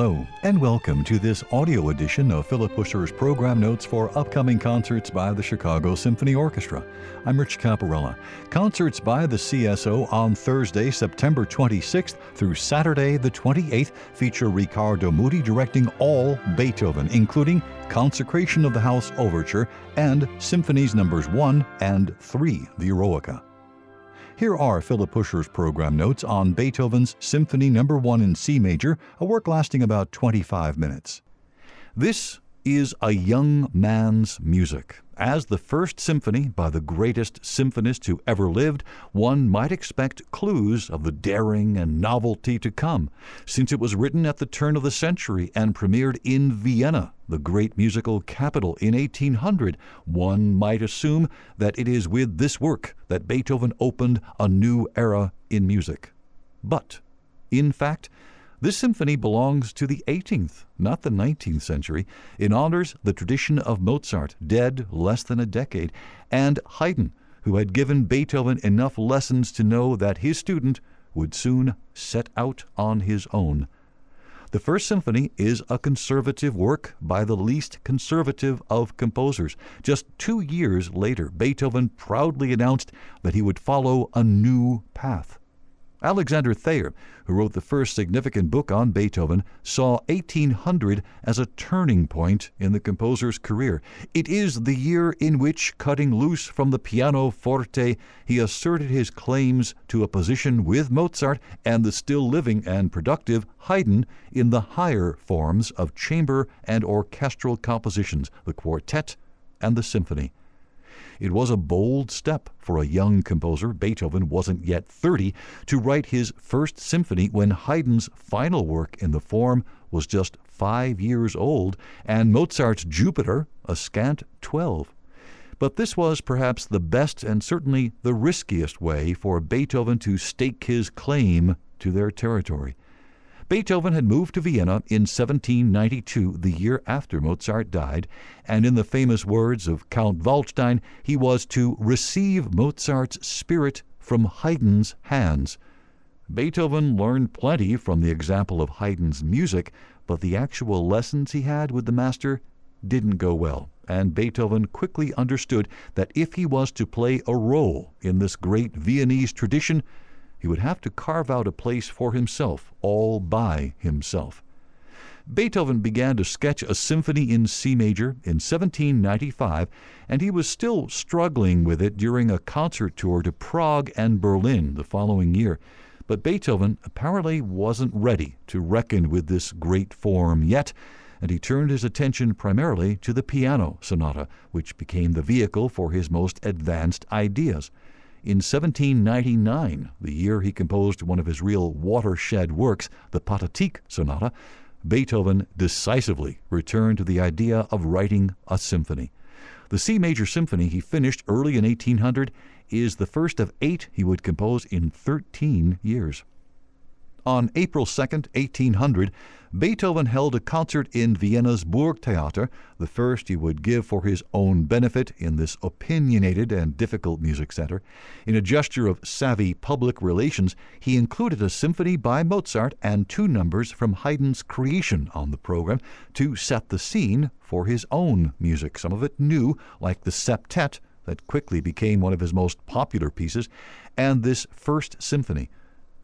Hello, and welcome to this audio edition of Philip Huscher's program notes for upcoming concerts by the Chicago Symphony Orchestra. I'm Rich Caparella. Concerts by the CSO on Thursday, September 26th through Saturday, the 28th, feature Riccardo Muti directing all Beethoven, including Consecration of the House Overture and Symphonies Numbers 1 and 3, the Eroica. Here are Philip Huscher's program notes on Beethoven's Symphony No. 1 in C major, a work lasting about 25 minutes. This is a young man's music. As the first symphony by the greatest symphonist who ever lived, one might expect clues of the daring and novelty to come, since it was written at the turn of the century and premiered in Vienna, the great musical capital, in 1800. One might assume that it is with this work that Beethoven opened a new era in music. But, in fact, this symphony belongs to the 18th, not the 19th century. It honors the tradition of Mozart, dead less than a decade, and Haydn, who had given Beethoven enough lessons to know that his student would soon set out on his own. The First Symphony is a conservative work by the least conservative of composers. Just two years later, Beethoven proudly announced that he would follow a new path. Alexander Thayer, who wrote the first significant book on Beethoven, saw 1800 as a turning point in the composer's career. It is the year in which, cutting loose from the pianoforte, he asserted his claims to a position with Mozart and the still living and productive Haydn in the higher forms of chamber and orchestral compositions, the quartet and the symphony. It was a bold step for a young composer, Beethoven wasn't yet 30, to write his first symphony when Haydn's final work in the form was just five years old, and Mozart's Jupiter a scant 12. But this was perhaps the best and certainly the riskiest way for Beethoven to stake his claim to their territory. Beethoven had moved to Vienna in 1792, the year after Mozart died, and in the famous words of Count Waldstein, he was to receive Mozart's spirit from Haydn's hands. Beethoven learned plenty from the example of Haydn's music, but the actual lessons he had with the master didn't go well, and Beethoven quickly understood that if he was to play a role in this great Viennese tradition, he would have to carve out a place for himself all by himself. Beethoven began to sketch a symphony in C major in 1795, and he was still struggling with it during a concert tour to Prague and Berlin the following year. But Beethoven apparently wasn't ready to reckon with this great form yet, and he turned his attention primarily to the piano sonata, which became the vehicle for his most advanced ideas. In 1799, the year he composed one of his real watershed works, the Pathetique Sonata, Beethoven decisively returned to the idea of writing a symphony. The C major symphony he finished early in 1800 is the first of eight he would compose in 13 years. On April 2, 1800, Beethoven held a concert in Vienna's Burgtheater, the first he would give for his own benefit in this opinionated and difficult music center. In a gesture of savvy public relations, he included a symphony by Mozart and two numbers from Haydn's Creation on the program to set the scene for his own music, some of it new, like the septet that quickly became one of his most popular pieces, and this first symphony.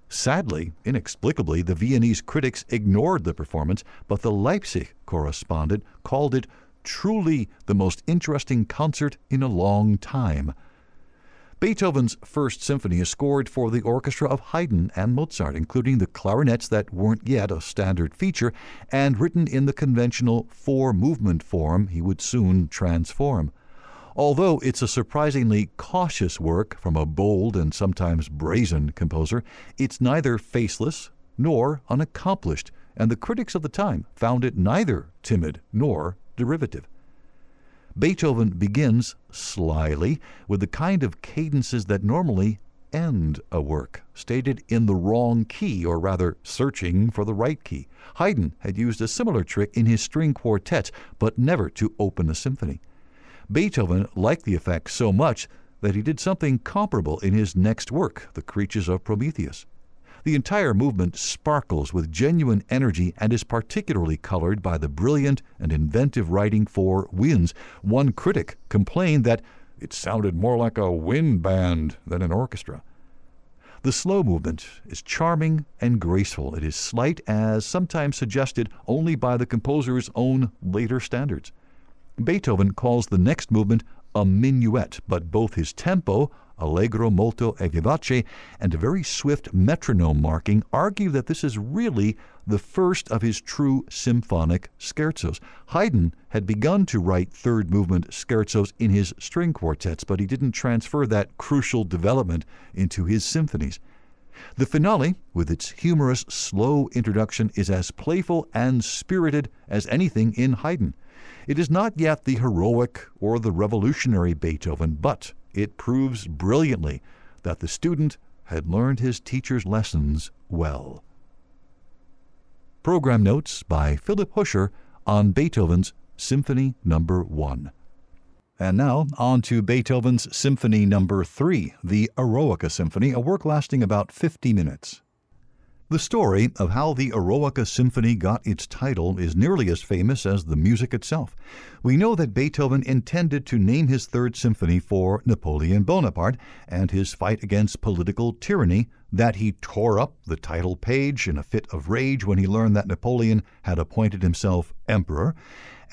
Sadly, inexplicably, the Viennese critics ignored the performance, but the Leipzig correspondent called it truly the most interesting concert in a long time. Beethoven's First Symphony is scored for the orchestra of Haydn and Mozart, including the clarinets that weren't yet a standard feature, and written in the conventional four movement form he would soon transform. Although it's a surprisingly cautious work from a bold and sometimes brazen composer, it's neither faceless nor unaccomplished, and the critics of the time found it neither timid nor derivative. Beethoven begins slyly with the kind of cadences that normally end a work, stated in the wrong key, or rather searching for the right key. Haydn had used a similar trick in his string quartets, but never to open a symphony. Beethoven liked the effect so much that he did something comparable in his next work, The Creatures of Prometheus. The entire movement sparkles with genuine energy and is particularly colored by the brilliant and inventive writing for winds. One critic complained that it sounded more like a wind band than an orchestra. The slow movement is charming and graceful. It is slight, as sometimes suggested only by the composer's own later standards. Beethoven calls the next movement a minuet, but both his tempo, allegro molto e vivace, and a very swift metronome marking argue that this is really the first of his true symphonic scherzos. Haydn had begun to write third movement scherzos in his string quartets, but he didn't transfer that crucial development into his symphonies. The finale, with its humorous, slow introduction, is as playful and spirited as anything in Haydn. It is not yet the heroic or the revolutionary Beethoven, but it proves brilliantly that the student had learned his teacher's lessons well. Program notes by Philip Huscher on Beethoven's Symphony Number no. 1. And now on to Beethoven's Symphony Number no. 3, the Eroica Symphony, a work lasting about 50 minutes. The story of how the Eroica Symphony got its title is nearly as famous as the music itself. We know that Beethoven intended to name his Third Symphony for Napoleon Bonaparte and his fight against political tyranny, that he tore up the title page in a fit of rage when he learned that Napoleon had appointed himself emperor,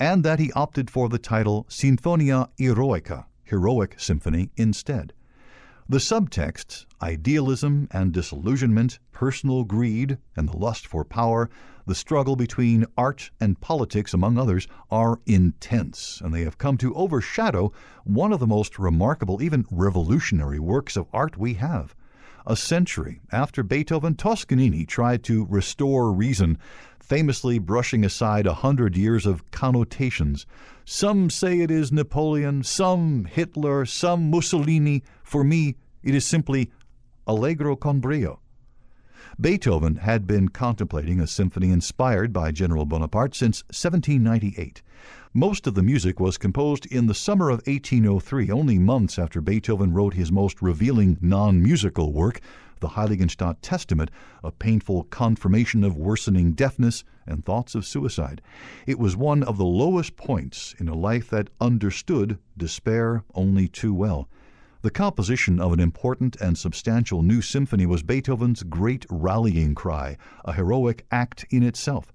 and that he opted for the title Sinfonia Eroica, Heroic Symphony, instead. The subtexts, idealism and disillusionment, personal greed and the lust for power, the struggle between art and politics, among others, are intense, and they have come to overshadow one of the most remarkable, even revolutionary works of art we have. A century after Beethoven, Toscanini tried to restore reason, famously brushing aside a hundred years of connotations. Some say it is Napoleon, some Hitler, some Mussolini. For me, it is simply allegro con brio. Beethoven had been contemplating a symphony inspired by General Bonaparte since 1798. Most of the music was composed in the summer of 1803, only months after Beethoven wrote his most revealing non musical work, the Heiligenstadt Testament, a painful confirmation of worsening deafness and thoughts of suicide. It was one of the lowest points in a life that understood despair only too well. The composition of an important and substantial new symphony was Beethoven's great rallying cry, a heroic act in itself.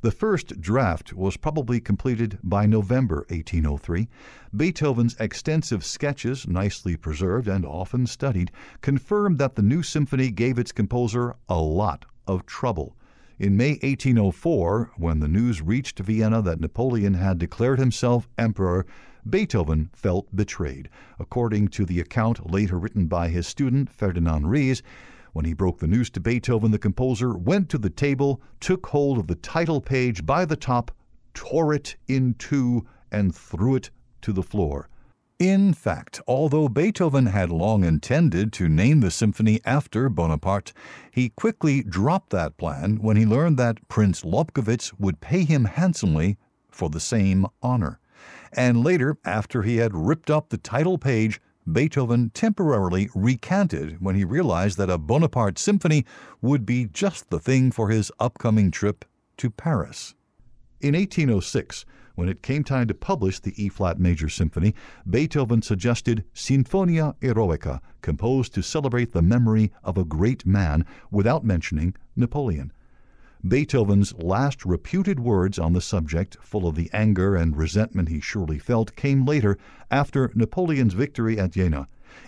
The first draft was probably completed by November 1803. Beethoven's extensive sketches, nicely preserved and often studied, confirm that the new symphony gave its composer a lot of trouble. In May 1804, when the news reached Vienna that Napoleon had declared himself emperor, Beethoven felt betrayed. According to the account later written by his student Ferdinand Ries, when he broke the news to Beethoven, the composer went to the table, took hold of the title page by the top, tore it in two, and threw it to the floor. In fact, although Beethoven had long intended to name the symphony after Bonaparte, he quickly dropped that plan when he learned that Prince Lobkowitz would pay him handsomely for the same honor and later, after he had ripped up the title page, Beethoven temporarily recanted when he realized that a Bonaparte symphony would be just the thing for his upcoming trip to Paris. In 1806, when it came time to publish the E flat major symphony, Beethoven suggested Sinfonia Eroica, composed to celebrate the memory of a great man without mentioning Napoleon. Beethoven's last reputed words on the subject, full of the anger and resentment he surely felt, came later, after Napoleon's victory at Jena.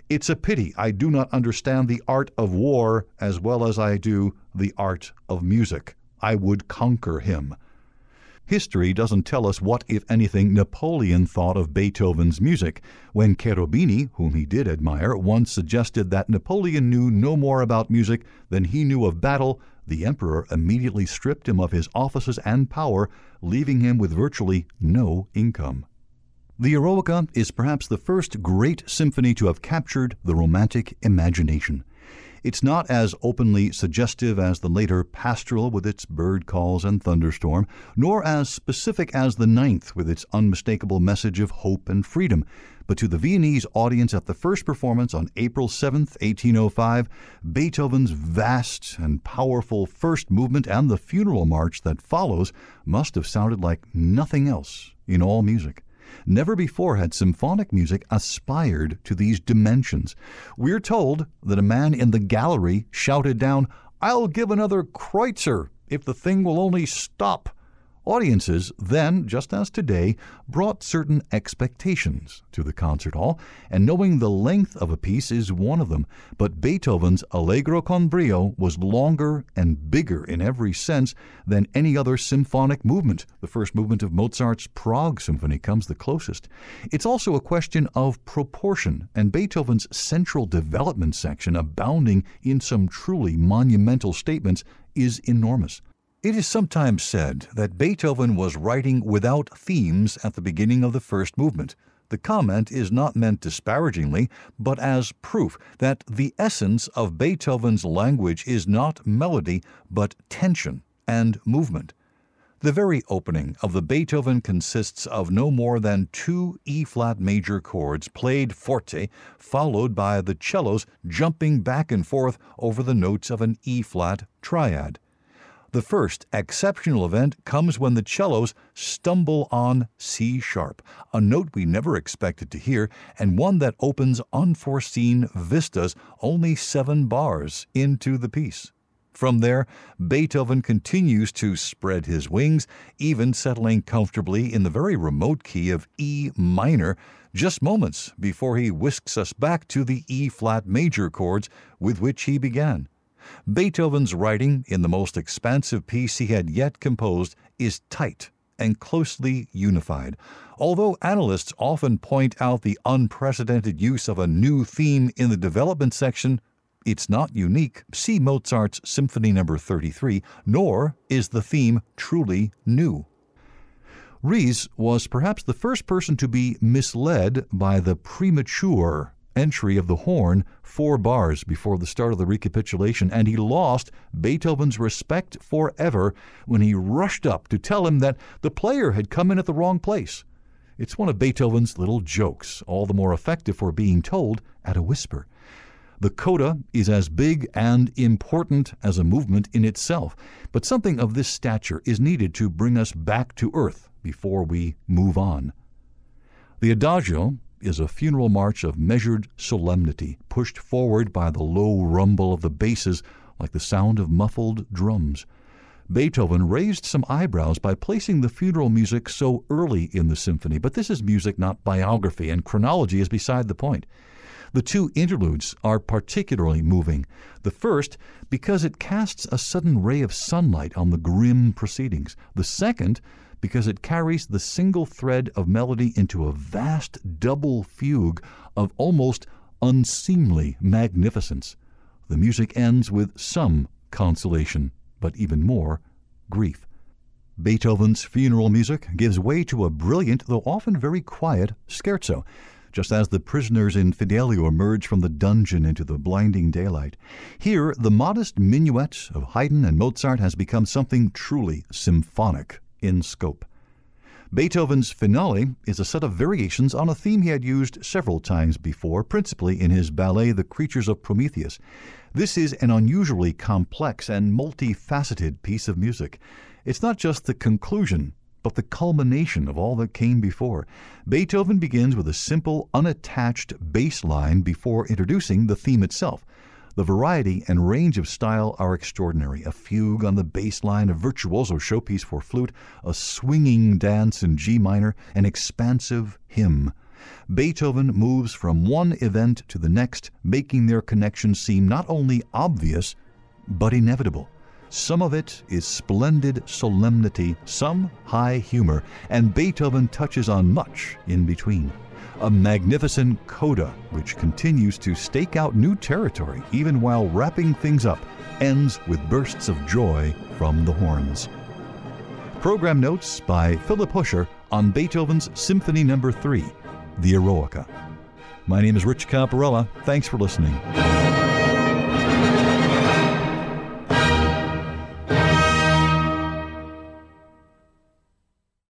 It's a pity I do not understand the art of war as well as I do the art of music. I would conquer him. History doesn't tell us what, if anything, Napoleon thought of Beethoven's music. When Cherubini, whom he did admire, once suggested that Napoleon knew no more about music than he knew of battle, the emperor immediately stripped him of his offices and power, leaving him with virtually no income. The Eroica is perhaps the first great symphony to have captured the romantic imagination. It's not as openly suggestive as the later pastoral with its bird calls and thunderstorm, nor as specific as the ninth with its unmistakable message of hope and freedom. But to the Viennese audience at the first performance on April 7, 1805, Beethoven's vast and powerful first movement and the funeral march that follows must have sounded like nothing else in all music. Never before had symphonic music aspired to these dimensions. We're told that a man in the gallery shouted down, I'll give another kreutzer if the thing will only stop. Audiences then, just as today, brought certain expectations to the concert hall, and knowing the length of a piece is one of them. But Beethoven's Allegro con brio was longer and bigger in every sense than any other symphonic movement. The first movement of Mozart's Prague Symphony comes the closest. It's also a question of proportion, and Beethoven's central development section, abounding in some truly monumental statements, is enormous. It is sometimes said that Beethoven was writing without themes at the beginning of the first movement. The comment is not meant disparagingly, but as proof that the essence of Beethoven's language is not melody, but tension and movement. The very opening of the Beethoven consists of no more than two E flat major chords played forte, followed by the cellos jumping back and forth over the notes of an E flat triad. The first exceptional event comes when the cellos stumble on C sharp, a note we never expected to hear, and one that opens unforeseen vistas only seven bars into the piece. From there, Beethoven continues to spread his wings, even settling comfortably in the very remote key of E minor, just moments before he whisks us back to the E flat major chords with which he began. Beethoven's writing in the most expansive piece he had yet composed is tight and closely unified. Although analysts often point out the unprecedented use of a new theme in the development section, it's not unique. See Mozart's Symphony No. 33, nor is the theme truly new. Ries was perhaps the first person to be misled by the premature entry of the horn four bars before the start of the recapitulation, and he lost Beethoven's respect forever when he rushed up to tell him that the player had come in at the wrong place. It's one of Beethoven's little jokes, all the more effective for being told at a whisper. The coda is as big and important as a movement in itself, but something of this stature is needed to bring us back to earth before we move on. The adagio is a funeral march of measured solemnity, pushed forward by the low rumble of the basses like the sound of muffled drums. Beethoven raised some eyebrows by placing the funeral music so early in the symphony, but this is music, not biography, and chronology is beside the point. The two interludes are particularly moving. The first, because it casts a sudden ray of sunlight on the grim proceedings. The second, because it carries the single thread of melody into a vast double fugue of almost unseemly magnificence. The music ends with some consolation, but even more grief. Beethoven's funeral music gives way to a brilliant, though often very quiet, scherzo, just as the prisoners in Fidelio emerge from the dungeon into the blinding daylight. Here, the modest minuet of Haydn and Mozart has become something truly symphonic in scope. Beethoven's finale is a set of variations on a theme he had used several times before, principally in his ballet The Creatures of Prometheus. This is an unusually complex and multifaceted piece of music. It's not just the conclusion, but the culmination of all that came before. Beethoven begins with a simple, unattached bass line before introducing the theme itself. The variety and range of style are extraordinary. A fugue on the bass line, a virtuoso showpiece for flute, a swinging dance in G minor, an expansive hymn. Beethoven moves from one event to the next, making their connection seem not only obvious, but inevitable. Some of it is splendid solemnity, some high humor, and Beethoven touches on much in between a magnificent coda which continues to stake out new territory even while wrapping things up, ends with bursts of joy from the horns. Program notes by Philip Huscher on Beethoven's Symphony No. 3, the Eroica. My name is Rich Caparella. Thanks for listening.